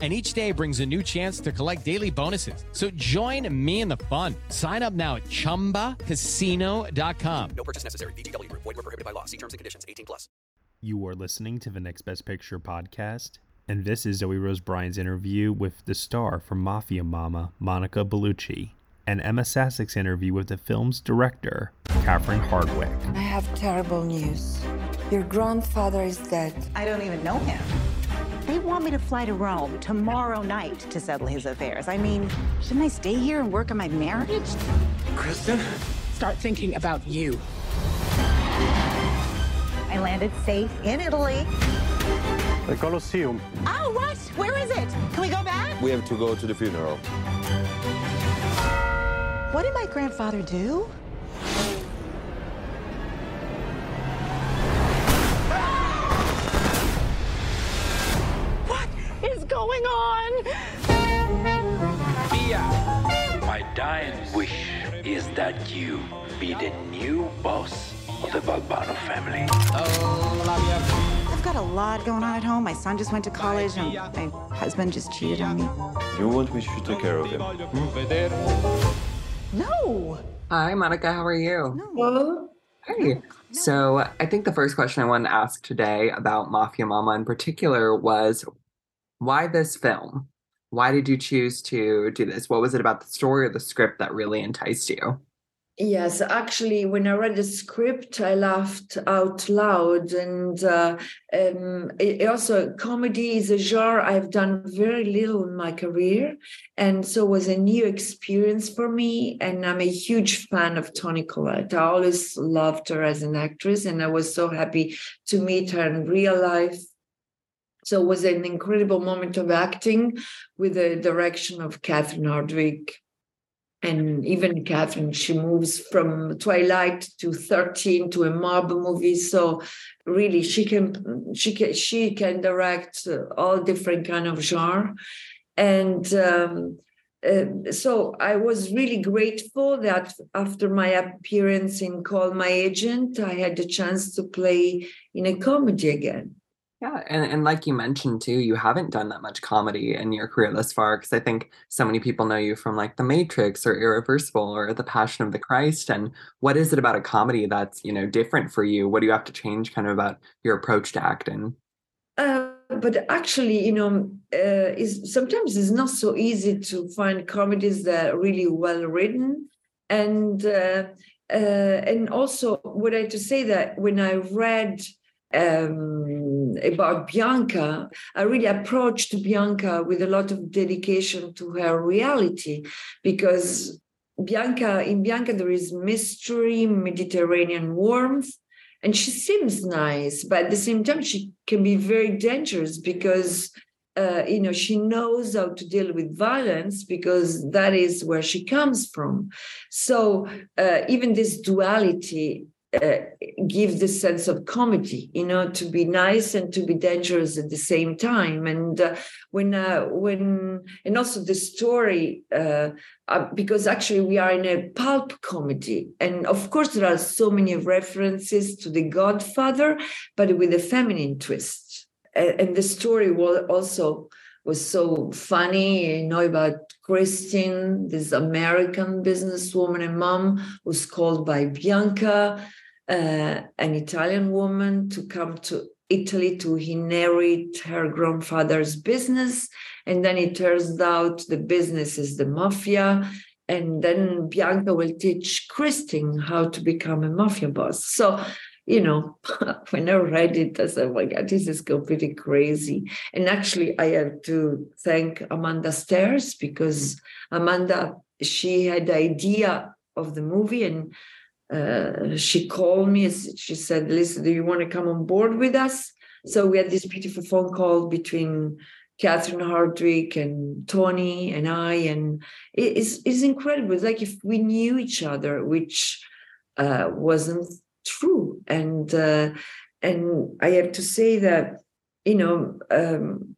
and each day brings a new chance to collect daily bonuses. So join me in the fun. Sign up now at ChumbaCasino.com. No purchase necessary. VGW. Void were prohibited by law. See terms and conditions. 18 plus. You are listening to the Next Best Picture podcast, and this is Zoe Rose Bryant's interview with the star from Mafia Mamma, Monica Bellucci, and Ema Sasic's interview with the film's director, Catherine Hardwicke. I have terrible news. Your grandfather is dead. I don't even know him. They want me to fly to Rome tomorrow night to settle his affairs. I mean, shouldn't I stay here and work on my marriage? Kristen? Start thinking about you. I landed safe in Italy. The Colosseum. Oh, what? Where is it? Can we go back? We have to go to the funeral. What did my grandfather do? That you be the new boss of the Balbano family. I've got a lot going on at home. My son just went to college, and my husband just cheated on me. You want me to take care of him? No. Hi, Monica. How are you? No. Hey. So, I think the first question I wanted to ask today about Mafia Mamma in particular was why this film? Why did you choose to do this? What was it about the story or the script that really enticed you? Yes, actually, when I read the script, I laughed out loud. And uh, um, it, also, comedy is a genre I've done very little in my career. And so it was a new experience for me. And I'm a huge fan of Toni Collette. I always loved her as an actress. And I was so happy to meet her in real life so it was an incredible moment of acting with the direction of Catherine Hardwicke. And even Catherine, she moves from Twilight to 13 to a mob movie. So really she can she can she can direct all different kind of genre. And um, uh, so I was really grateful that after my appearance in Call My Agent, I had the chance to play in a comedy again. Yeah, and, and like you mentioned too, you haven't done that much comedy in your career thus far because I think so many people know you from like The Matrix or Irreversible or The Passion of the Christ. And what is it about a comedy that's you know different for you? What do you have to change kind of about your approach to acting? Uh, but actually, you know, uh, is sometimes it's not so easy to find comedies that are really well written, and uh, uh, and also would I to say that when I read um, about Bianca, I really approached Bianca with a lot of dedication to her reality because Bianca, in Bianca, there is mystery, Mediterranean warmth, and she seems nice, but at the same time, she can be very dangerous because uh, you know she knows how to deal with violence because that is where she comes from. So uh, even this duality uh, give the sense of comedy, you know, to be nice and to be dangerous at the same time. And uh, when, uh, when, and also the story, uh, uh, because actually we are in a pulp comedy, and of course there are so many references to The Godfather, but with a feminine twist. and the story was also was so funny, you know, about Christine, this American businesswoman and mom who's called by Bianca uh, an Italian woman to come to Italy to inherit her grandfather's business. And then it turns out the business is the mafia. And then Bianca will teach Christine how to become a mafia boss. So, you know, when I read it, I said, oh my God, this is completely crazy. And actually, I have to thank Amanda Sthers because Amanda, she had the idea of the movie and uh, she called me. She said, "Listen, do you want to come on board with us?" So we had this beautiful phone call between Catherine Hardwicke and Toni and I, and it's it's incredible. It's like if we knew each other, which uh, wasn't true, and uh, and I have to say that, you know, um,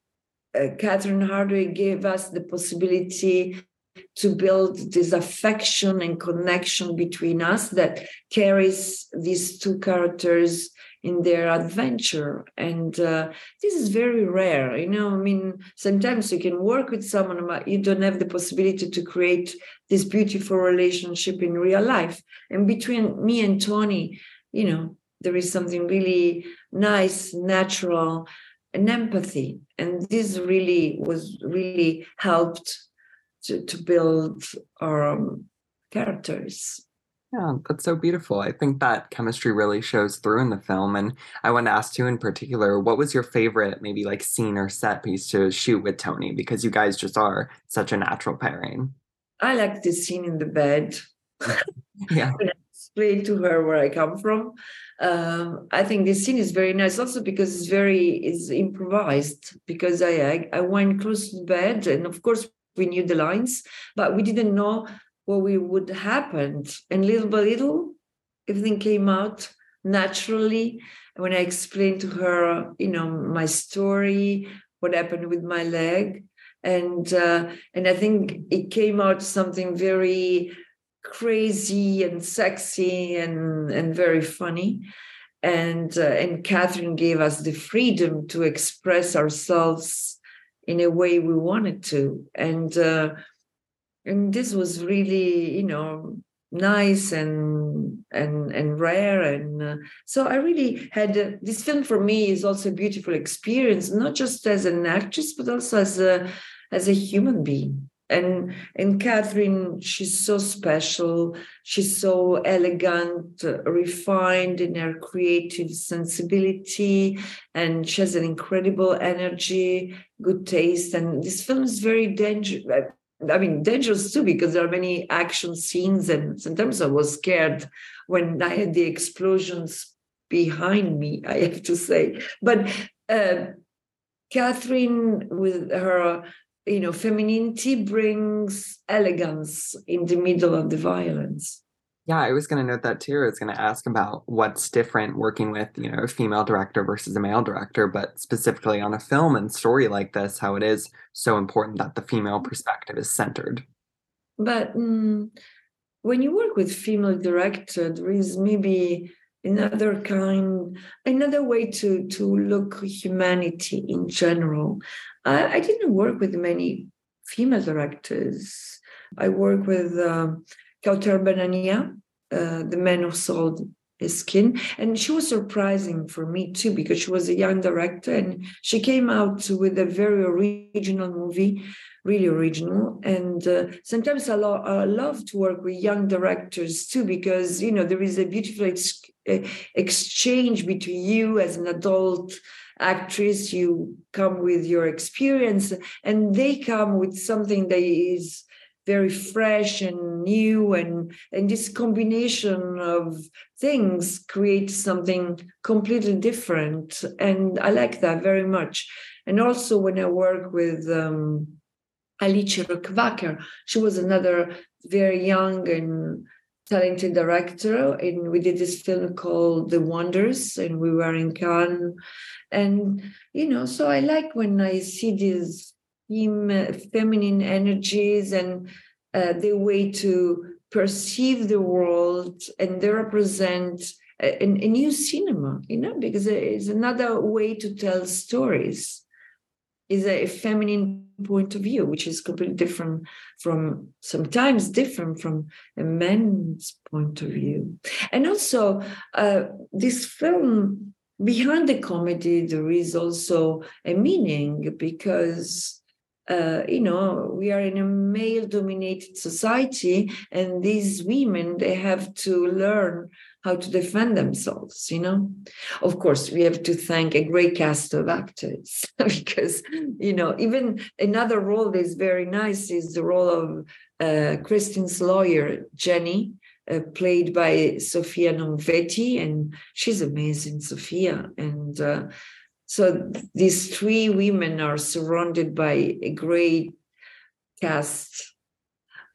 uh, Catherine Hardwicke gave us the possibility to build this affection and connection between us that carries these two characters in their adventure. And uh, this is very rare you know i mean sometimes you can work with someone but you don't have the possibility to create this beautiful relationship in real life. And between me and Toni you know there is something really nice natural and empathy. And this really was really helped to, to build our um, characters yeah, that's so beautiful. I think that chemistry really shows through in the film. And I want to ask you in particular, what was your favorite, maybe like scene or set piece to shoot with Toni? Because you guys just are such a natural pairing. I like the scene in the bed. yeah. Explain to her where I come from. Um, I think this scene is very nice also because it's very is improvised because I, I I went close to the bed and of course we knew the lines, but we didn't know what we would happen. And little by little, everything came out naturally. When I explained to her, you know, my story, what happened with my leg, and uh, and I think it came out something very crazy and sexy and and very funny. And uh, and Catherine gave us the freedom to express ourselves in a way we wanted to, and. Uh, and this was really you know nice and and and rare and uh, so i really had uh, this film for me is also a beautiful experience not just as an actress but also as a as a human being and and catherine she's so special. She's so elegant refined in her creative sensibility. And she has an incredible energy good taste. And this film is very dangerous I mean, dangerous too, because there are many action scenes, and sometimes I was scared when I had the explosions behind me, I have to say. But uh, Catherine, with her, you know, femininity, brings elegance in the middle of the violence. Yeah, I was going to note that too. I was going to ask about what's different working with, you know, a female director versus a male director, but specifically on a film and story like this, how it is so important that the female perspective is centered. But um, when you work with female director, there is maybe another kind, another way to to look humanity in general. I, I didn't work with many female directors. I work with. Um, Kaouther Ben Hania, uh, the man who sold his skin. And she was surprising for me too, because she was a young director and she came out with a very original movie, really original. And uh, sometimes I, lo- I, love to work with young directors too, because, you know, there is a beautiful ex- exchange between you as an adult actress, you come with your experience, and they come with something that is very fresh and new and and this combination of things creates something completely different and i like that very much. And also when i work with um, alice Rohrwacher, she was another very young and talented director and we did this film called the wonders and we were in cannes. And you know so i like when i see these feminine energies and uh, the way to perceive the world and they represent a, a, new cinema you know because it's another way to tell stories is a feminine point of view which is completely different from sometimes different from a man's point of view. And also uh, this film behind the comedy there is also a meaning because uh, you know we are in a male dominated society and these women they have to learn how to defend themselves you know of course we have to thank a great cast of actors because you know even another role that is very nice is the role of uh, Kristin's lawyer jenny uh, played by Sophia Nomvete, and she's amazing, Sophia. And uh, so these three women are surrounded by a great cast,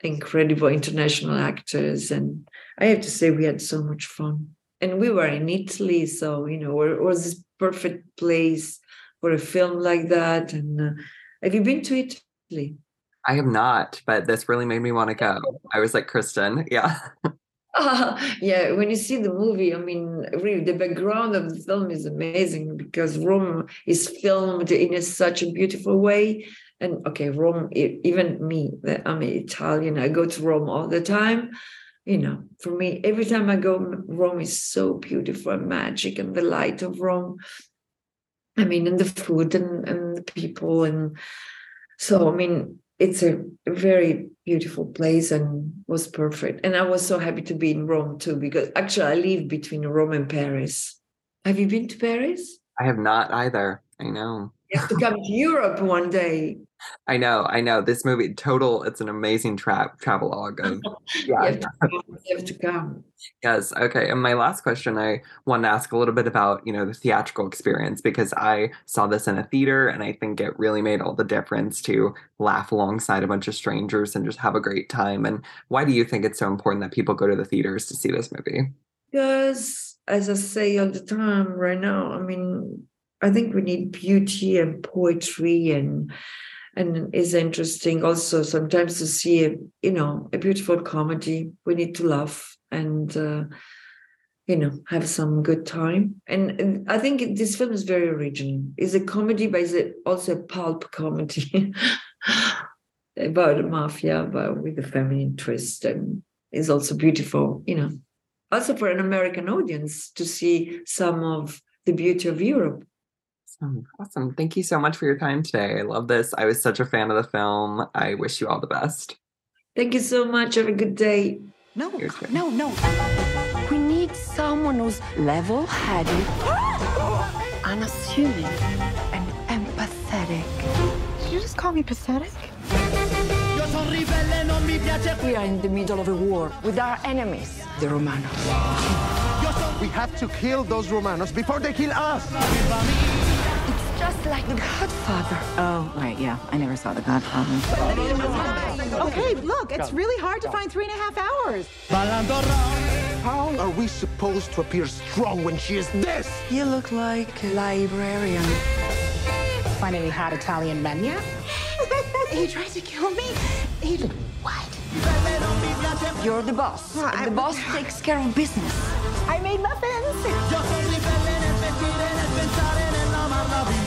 incredible international actors. And I have to say, we had so much fun. and we were in Italy, so you know it was this perfect place for a film like that. And uh, have you been to Italy? I have not, but this really made me want to go. I was like, Kristen, yeah. Uh, yeah, when you see the movie, I mean, really, the background of the film is amazing because Rome is filmed in a, such a beautiful way. And okay, Rome, even me, I'm Italian, I go to Rome all the time. You know, for me, every time I go, Rome is so beautiful and magic, and the light of Rome. I mean, and the food and, and the people. And so, I mean, it's a very beautiful place and was perfect. And I was so happy to be in Rome too, because actually I live between Rome and Paris. Have you been to Paris? I have not either. I know. You have to come to Europe one day. I know, I know. This movie, total, it's an amazing tra- travelogue of yeah. You have, to come, you have to come. Yes. Okay. And my last question, I want to ask a little bit about, you know, the theatrical experience because I saw this in a theater and I think it really made all the difference to laugh alongside a bunch of strangers and just have a great time. And why do you think it's so important that people go to the theaters to see this movie? Because, as I say all the time right now, I mean, I think we need beauty and poetry and and it's interesting also sometimes to see a you know a beautiful comedy we need to laugh and uh, you know have some good time. And, and, i think this film is very original. It's a comedy but it's also a pulp comedy about mafia but with a feminine twist and it's also beautiful you know. Also for an american audience to see some of the beauty of europe Awesome. Awesome. Thank you so much for your time today. I love this. I was such a fan of the film. I wish you all the best. Thank you so much. Have a good day. No, no, no. We need someone who's level headed, unassuming, and empathetic. Did you just call me pathetic? We are in the middle of a war with our enemies, the Romanos. We have to kill those Romanos before they kill us. It's just like The Godfather. Oh, right, yeah. I never saw The Godfather. Okay, look, it's really hard to find three and a half hours. How are we supposed to appear strong when she is this? You look like a librarian. Find any hot Italian men yet? he tried to kill me. He did what? You're the boss. Well, and the boss takes care of business. I made muffins.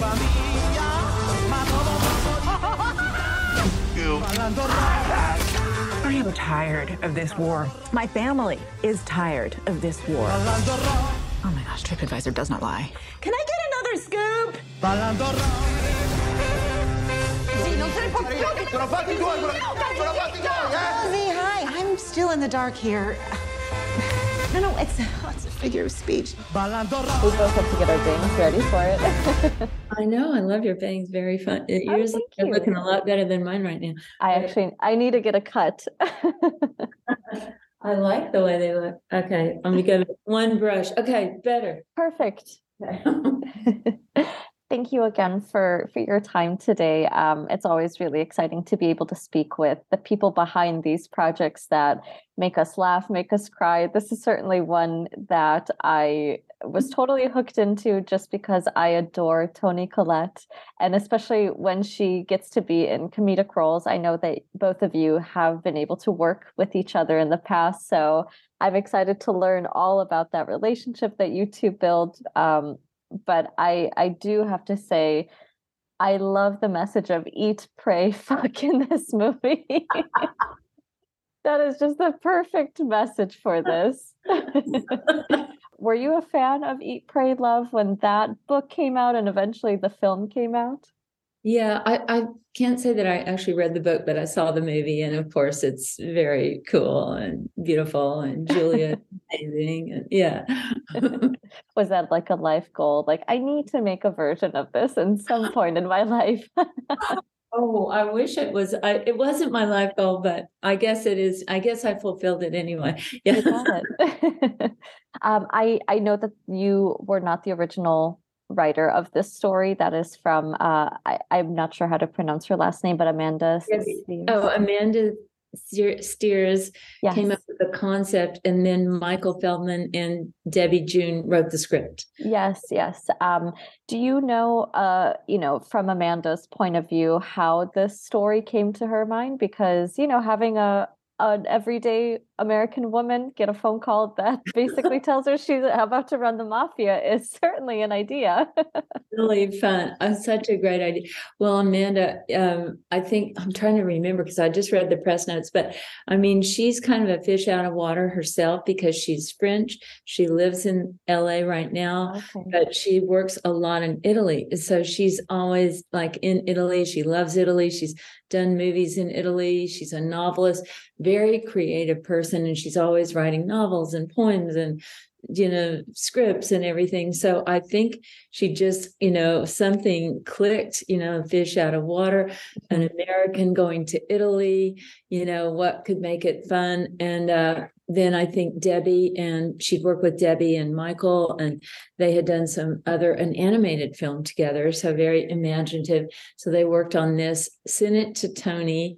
I am tired of this war. My family is tired of this war. Oh my gosh, TripAdvisor does not lie. Can I get another scoop? Ozzy, hi. I'm still in the dark here. No, no, it's, oh, it's a figure of speech. We both have to get our bangs ready for it. I know. I love your bangs. Very fun. Oh, Yours thank are you. looking a lot better than mine right now. I actually I need to get a cut. I like the way they look. Okay, I'm gonna go one brush. Okay, better. Perfect. Thank you again for for your time today. Um, it's always really exciting to be able to speak with the people behind these projects that make us laugh, make us cry. This is certainly one that I was totally hooked into just because I adore Toni Collette, and especially when she gets to be in comedic roles. I know that both of you have been able to work with each other in the past, so I'm excited to learn all about that relationship that you two build. Um, but I I do have to say I love the message of eat, pray, fuck in this movie. that is just the perfect message for this. Were you a fan of Eat, Pray, Love when that book came out and eventually the film came out? Yeah, I, I can't say that I actually read the book, but I saw the movie, and of course, it's very cool and beautiful, and Julia amazing, and yeah. Was that like a life goal? Like, I need to make a version of this in some point in my life. oh, I wish it was. I it wasn't my life goal, but I guess it is. I guess I fulfilled it anyway. Yeah. Um, I I know that you were not the original writer of this story. That is from uh, I, I'm not sure how to pronounce her last name, but Amanda. Oh, Amanda Sthers Yes. came up with the concept, and then Michael Feldman and Debbie Jhoon wrote the script. Yes, yes. Um, do you know, uh, you know, from Amanda's point of view, how this story came to her mind? Because, you know, having a an everyday American woman get a phone call that basically tells her she's about to run the mafia is certainly an idea. really fun. Uh, such a great idea. Well, Amanda, um, I think I'm trying to remember because I just read the press notes, but I mean, she's kind of a fish out of water herself because she's French. She lives in LA right now, Okay. but she works a lot in Italy. So she's always like in Italy. She loves Italy. She's done movies in Italy. She's a novelist, very creative person, and she's always writing novels and poems and you know scripts and everything. So i think she just you know something clicked you know fish out of water an american going to italy you know what could make it fun. And uh then i think debbie and she'd worked with debbie and michael and they had done some other an animated film together so very imaginative so they worked on this sent it to Toni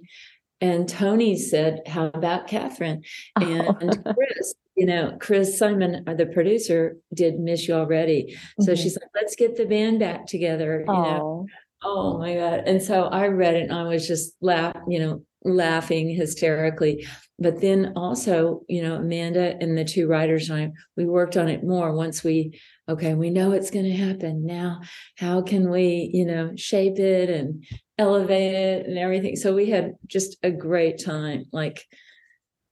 and Toni said, How about Catherine? And Chris, you know, Chris Simon, uh, the producer, did Miss You Already. So Mhm. she's like, Let's get the band back together, you know. Oh my God. And so I read it and I was just laugh, you know, laughing hysterically. But then also, you know, Amanda and the two writers and I, we worked on it more once we, okay, we know it's going to happen. Now, how can we, you know, shape it and elevate it and everything? So we had just a great time, like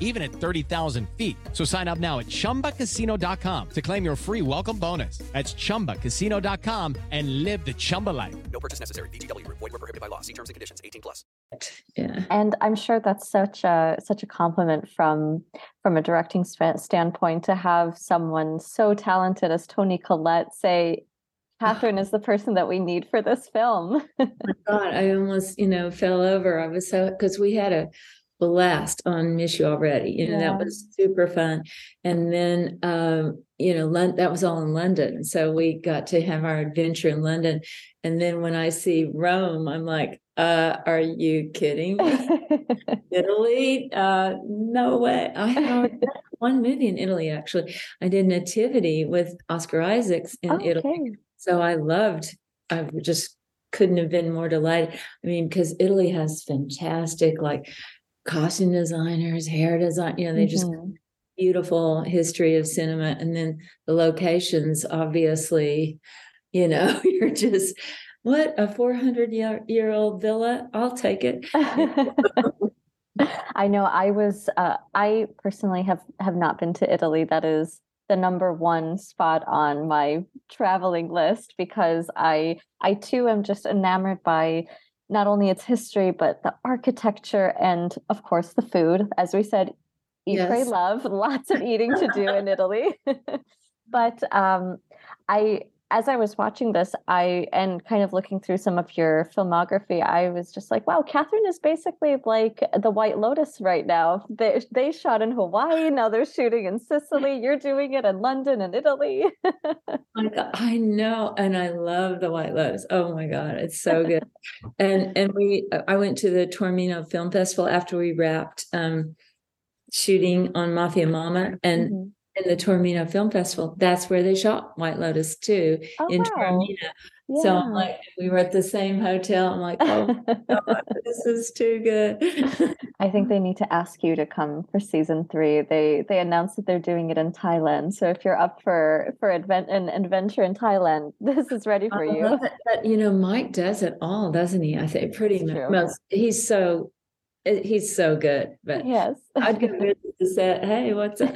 even at 30,000 feet. So sign up now at ChumbaCasino.com to claim your free welcome bonus. That's ChumbaCasino.com and live the Chumba life. No purchase necessary. VGW Group. Void were prohibited by law. See terms and conditions. 18 plus. Yeah. And I'm sure that's such a such a compliment from from a directing sp- standpoint to have someone so talented as Toni Collette say, Catherine is the person that we need for this film. Oh my God, I almost, you know, fell over. I was so because we had a blast on Miss You already. You know, Yeah. that was super fun. And then um, you know, Lon- that was all in London. So we got to have our adventure in London. And then when I see Rome, I'm like, uh, are you kidding me? Italy? Uh, no way. I have one movie in Italy actually. I did Nativity with Oscar Isaacs in Italy. So I loved, I just couldn't have been more delighted. I mean, because Italy has fantastic like costume designers, hair design, you know, they just Mhm. beautiful history of cinema. And then the locations, obviously, you know, you're just what a 400 year, year old villa. I'll take it. I know I was uh, I personally have have not been to Italy. That is the number one spot on my traveling list because I I too am just enamored by not only its history but the architecture and of course the food. As we said, eat, pray, love. Lots of eating to do in Italy. but um, I as I was watching this, I and kind of looking through some of your filmography, I was just like, wow, Catherine is basically like the White Lotus right now. They they shot in Hawaii, now they're shooting in Sicily. You're doing it in London and Italy. My God, I know, and I love the White Lotus. Oh my God, it's so good. and and we, I went to the Taormina Film Festival after we wrapped um, shooting on Mafia Mamma, and Mhm. In the Taormina Film Festival, that's where they shot White Lotus too, Oh, in wow. Tormino. So I'm like, we were at the same hotel. I'm like, oh God, this is too good. I think they need to ask you to come for season three. They they announced that they're doing it in Thailand. So if you're up for for advent an adventure in Thailand, this is ready for I you. But you know, Mike does it all, doesn't he? I think pretty much. Most, he's so he's so good. But Yes. I'd go visit to say, hey, what's up?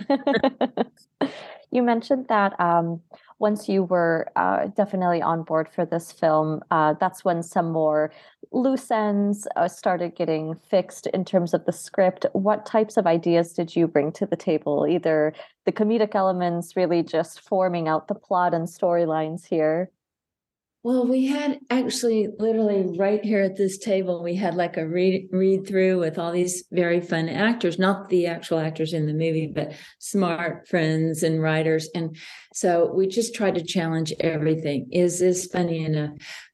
you mentioned that um, once you were uh, definitely on board for this film, uh, that's when some more loose ends uh, started getting fixed in terms of the script. What types of ideas did you bring to the table? Either the comedic elements, really just forming out the plot and storylines here. Well, we had actually literally right here at this table, we had like a read read through with all these very fun actors, not the actual actors in the movie, but smart friends and writers. And so we just tried to challenge everything. Is this funny enough?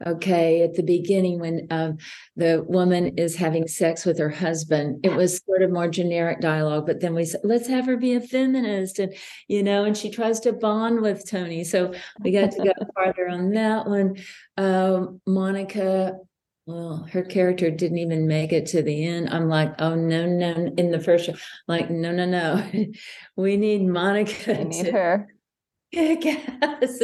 Okay, at the beginning, when um, the woman is having sex with her husband, it was sort of more generic dialogue. But then we said, let's have her be a feminist, and you know, and she tries to bond with Toni. So we got to go farther on that one. Um, Monica well, her character didn't even make it to the end. I'm like, oh no, no, in the first show, like, no, no, no. we need Monica. We need to, her. Yes,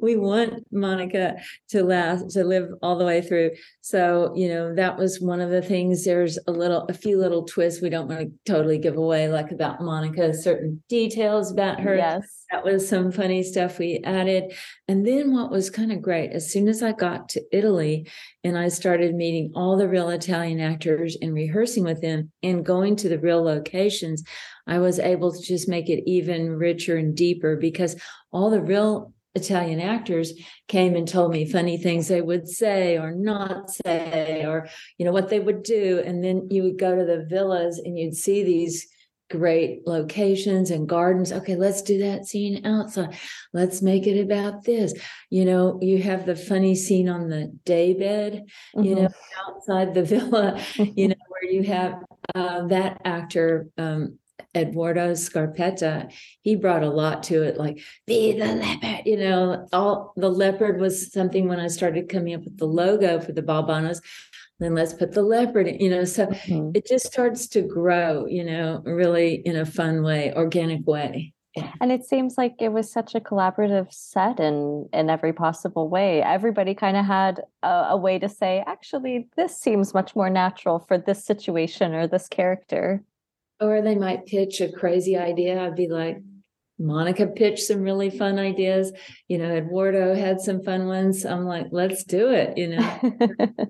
we want Monica to last to live all the way through. So you know that was one of the things. There's a little, a few little twists we don't want to totally give away, like about Monica, certain details about her. Yes, that was some funny stuff we added. And then what was kind of great, as soon as I got to Italy and I started meeting all the real Italian actors and rehearsing with them and going to the real locations, I was able to just make it even richer and deeper because all the real Italian actors came and told me funny things they would say or not say, or you know what they would do. And then you would go to the villas and you'd see these great locations and gardens. Okay, let's do that scene outside. Let's make it about this. You know, you have the funny scene on the daybed, mm-hmm. you know, outside the villa, you know, where you have uh, that actor um, Eduardo Scarpetta, he brought a lot to it, like be the leopard, you know, all the leopard was something when I started coming up with the logo for the Balbanos. Then let's put the leopard in, you know. So mm-hmm. it just starts to grow, you know, really in a fun way, organic way. And it seems like it was such a collaborative set in in every possible way. Everybody kind of had a, a way to say, actually, this seems much more natural for this situation or this character or they might pitch a crazy idea. I'd be like, Monica pitched some really fun ideas. You know, Eduardo had some fun ones. I'm like, let's do it, you know.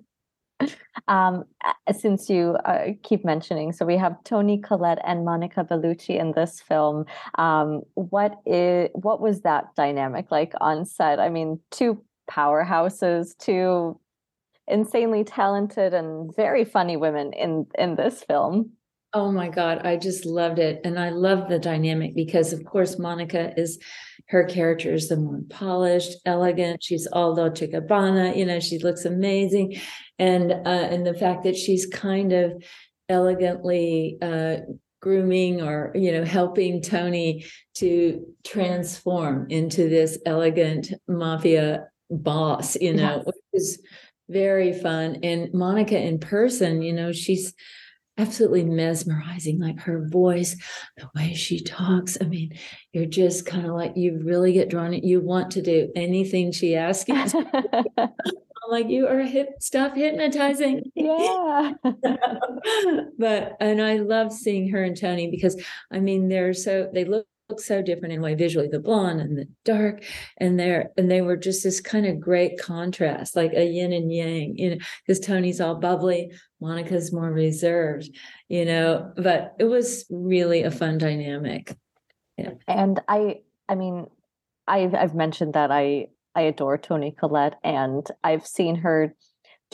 um, since you uh, keep mentioning, so we have Toni Collette and Monica Bellucci in this film. Um, what is what was that dynamic like on set? I mean, two powerhouses, two insanely talented and very funny women in in this film. Oh my God, I just loved it. And I love the dynamic because, of course, Monica is her character is the more polished, elegant. She's all Dolce Gabbana, you know, she looks amazing. And uh, and the fact that she's kind of elegantly uh, grooming or you know helping Toni to transform into this elegant mafia boss, you know, yes. which is very fun. And Monica in person, you know, she's absolutely mesmerizing like her voice the way she talks. I mean you're just kind of like you really get drawn in you want to do anything she asks you I'm like you are hip stuff hypnotizing yeah. But and i love seeing her and Toni because i mean they're so they look look so different in way visually the blonde and the dark and they're and they were just this kind of great contrast like a yin and yang you know because Toni's all bubbly monica's more reserved you know but it was really a fun dynamic. Yeah. And i i mean i've i've mentioned that i i adore Toni collette and i've seen her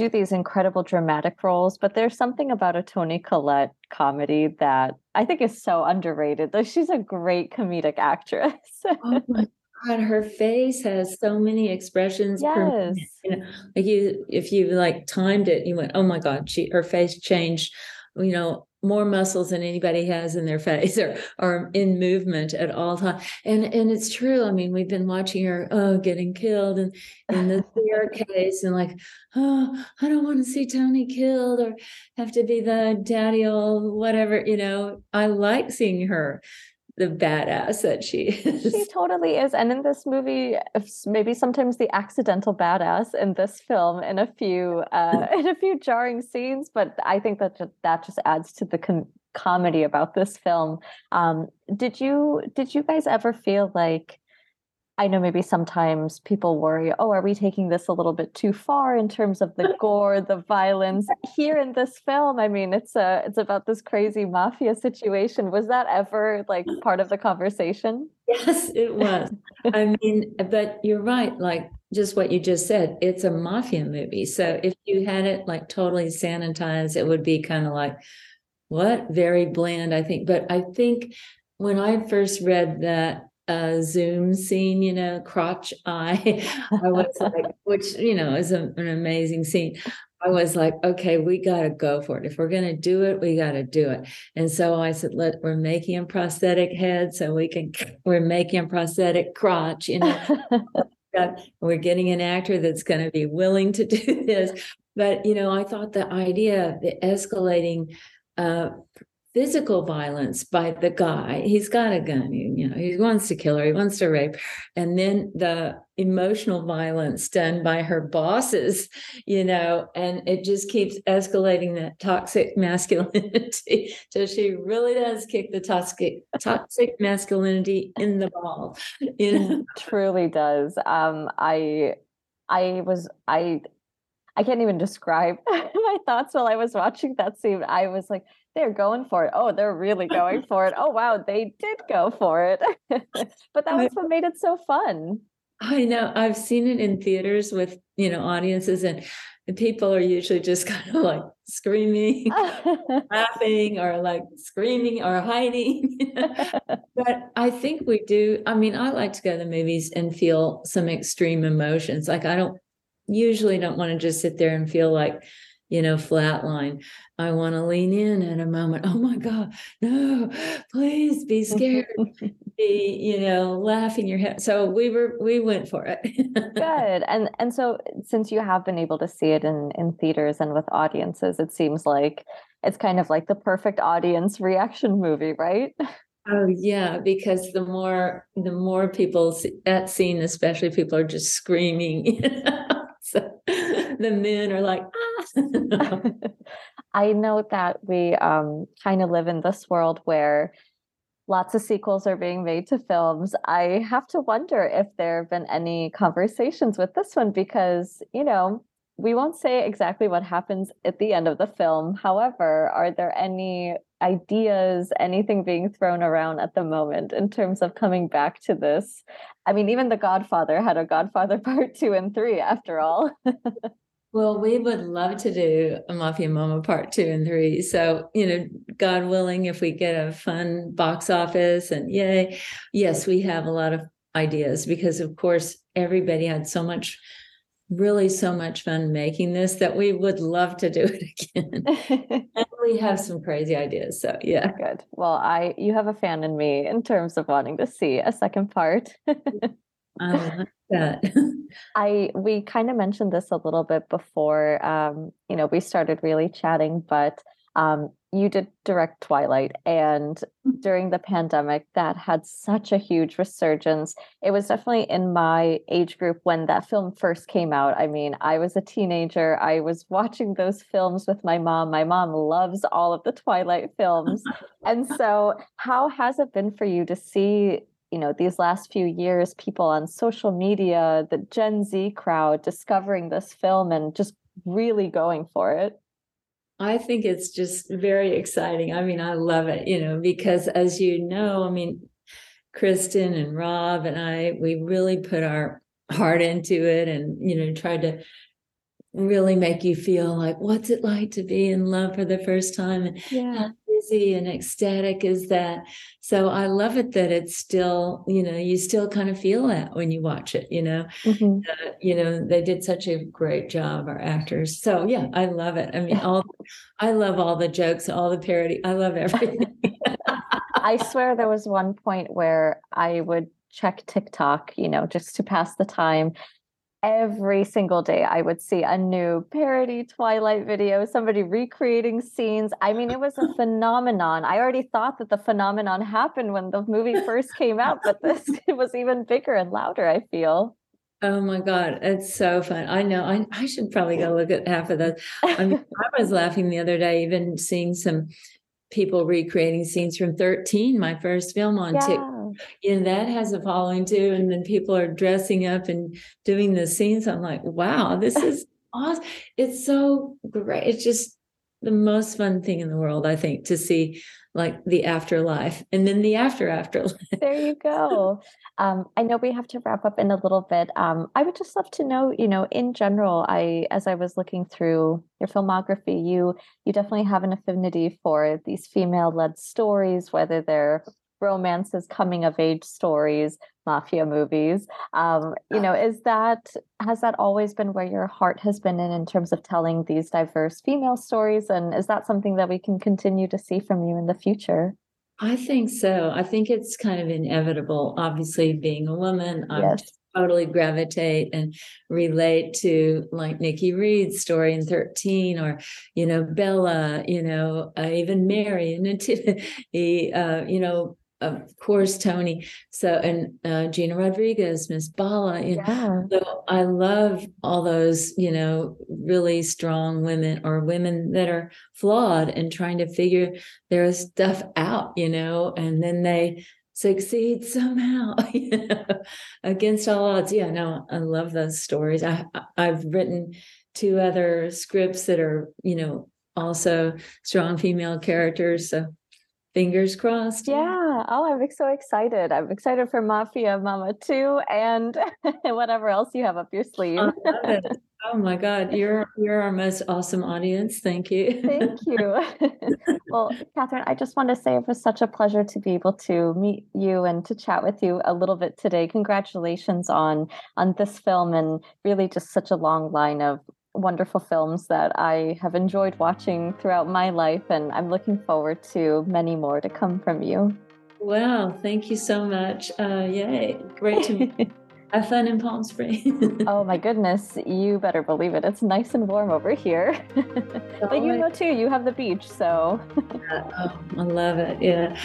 do these incredible dramatic roles, but there's something about a Toni Collette comedy that I think is so underrated. Though she's a great comedic actress. oh my god, her face has so many expressions. Yes. You know, like you, if you like timed it, you went, "Oh my god, she her face changed." You know, more muscles than anybody has in their face or or in movement at all times. And and it's true. I mean, we've been watching her oh getting killed and in the staircase and like, oh, I don't want to see Toni killed or have to be the daddy or whatever, you know. I like seeing her the badass that she is. She totally is. And in this movie, maybe sometimes the accidental badass in this film in a few uh, in a few jarring scenes, but I think that that just adds to the com- comedy about this film. Um, did you did you guys ever feel like I know maybe sometimes people worry, oh, are we taking this a little bit too far in terms of the gore, the violence? Here in this film, I mean, it's a it's about this crazy mafia situation. Was that ever like part of the conversation? Yes, it was. I mean, but you're right. Like just what you just said, it's a mafia movie. So if you had it like totally sanitized, it would be kind of like, what? Very bland, I think. But I think when I first read that uh, Zoom scene, you know, crotch eye, I was like, which, you know, is a, an amazing scene. I was like, okay, we got to go for it. If we're going to do it, we got to do it. And so I said, let we're making a prosthetic head so we can, we're making a prosthetic crotch, you know. we're getting an actor that's going to be willing to do this. But, you know, I thought the idea of the escalating uh, physical violence by the guy. He's got a gun, you know, he wants to kill her, he wants to rape. And then the emotional violence done by her bosses, you know, and it just keeps escalating that toxic masculinity. so she really does kick the toxic toxic masculinity in the ball. You know? truly does. Um, I I was I I can't even describe my thoughts while I was watching that scene. I was like, they're going for it. Oh, they're really going for it. Oh, wow, they did go for it. but that was what made it so fun. I know. I've seen it in theaters with, you know, audiences and people are usually just kind of like screaming, laughing, or like screaming or hiding. but I think we do. I mean, I like to go to the movies and feel some extreme emotions. Like I don't usually don't want to just sit there and feel like you know, flatline. I want to lean in at a moment. Oh my God, no, please be scared. be, you know, laughing your head. So we were we went for it. Good. And and so since you have been able to see it in in theaters and with audiences, it seems like it's kind of like the perfect audience reaction movie, right? Oh yeah, because the more the more people see, that scene, especially people are just screaming. You know? So the men are like, ah. I know that we um, kind of live in this world where lots of sequels are being made to films. I have to wonder if there have been any conversations with this one because, you know, we won't say exactly what happens at the end of the film. However, are there any ideas, anything being thrown around at the moment in terms of coming back to this? I mean, even The Godfather had a Godfather part two and three, after all. well, we would love to do a Mafia Mamma part two and three. So, you know, God willing, if we get a fun box office and yay, yes, we have a lot of ideas because, of course, everybody had so much really so much fun making this that we would love to do it again. and we have some crazy ideas. So yeah. Good. Well, I you have a fan in me in terms of wanting to see a second part. I like that. I we kind of mentioned this a little bit before um, you know, we started really chatting, but um, you did direct Twilight, and mm. during the pandemic, that had such a huge resurgence. It was definitely in my age group when that film first came out. I mean, I was a teenager. I was watching those films with my mom. My mom loves all of the Twilight films. and so, how has it been for you to see? You know, these last few years, people on social media, the Gen Z crowd discovering this film and just really going for it. I think it's just very exciting. I mean, I love it, you know, because as you know, I mean, Kristen and Rob and I, we really put our heart into it and, you know, tried to really make you feel like, what's it like to be in love for the first time? And yeah busy and ecstatic is that. So I love it that it's still, you know, you still kind of feel that when you watch it, you know. Mm-hmm. Uh, you know, they did such a great job, our actors. So yeah, I love it. I mean, all I love all the jokes, all the parody. I love everything. I swear there was one point where I would check TikTok, you know, just to pass the time every single day I would see a new parody Twilight video, somebody recreating scenes. I mean, it was a phenomenon. I already thought that the phenomenon happened when the movie first came out, but this it was even bigger and louder, I feel. Oh my God, it's so fun. I know I, I should probably go look at half of those. I mean, I was laughing the other day, even seeing some people recreating scenes from 13, my first film on yeah. TikTok. And that has a following too. And then people are dressing up and doing the scenes. I'm like, wow, this is awesome. It's so great. It's just the most fun thing in the world, I think, to see like the afterlife and then the after afterlife. there you go. Um, I know we have to wrap up in a little bit. Um, I would just love to know, you know, in general, I as I was looking through your filmography, you you definitely have an affinity for these female-led stories, whether they're romances, coming of age stories, mafia movies. Um, you know, is that has that always been where your heart has been in in terms of telling these diverse female stories? And is that something that we can continue to see from you in the future? I think so. I think it's kind of inevitable. Obviously, being a woman, I'm Yes. totally gravitate and relate to like Nikki Reed's story in 13 or, you know, Bella, you know, uh, even Mary and Nativity, uh, you know, of course, Toni. So, and uh, Gina Rodriguez, Miss Bala, you know. So I love all those, you know, really strong women or women that are flawed and trying to figure their stuff out, you know, and then they succeed somehow you know, against all odds. Yeah, no, I love those stories. I- I've written two other scripts that are, you know, also strong female characters. So fingers crossed. Yeah. Oh, I'm so excited. I'm excited for Mafia Mamma too, and whatever else you have up your sleeve. I. Oh my God, you're you're our most awesome audience. Thank you. Thank you. well, Catherine, I just want to say it was such a pleasure to be able to meet you and to chat with you a little bit today. Congratulations on on this film and really just such a long line of wonderful films that I have enjoyed watching throughout my life and I'm looking forward to many more to come from you. Wow, thank you so much. Uh, yay, great to meet you. Have fun in Palm Springs. oh my goodness, you better believe it. It's nice and warm over here. but you know too, you have the beach, so oh, I love it. Yeah.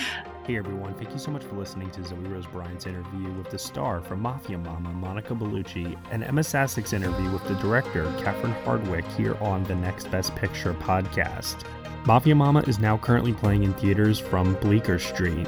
Hey everyone, thank you so much for listening to Zoe Rose Bryant's interview with the star from Mafia Mamma, Monica Bellucci, and Ema Sasic's interview with the director, Catherine Hardwicke, here on the Next Best Picture podcast. Mafia Mamma is now currently playing in theaters from Bleecker Street.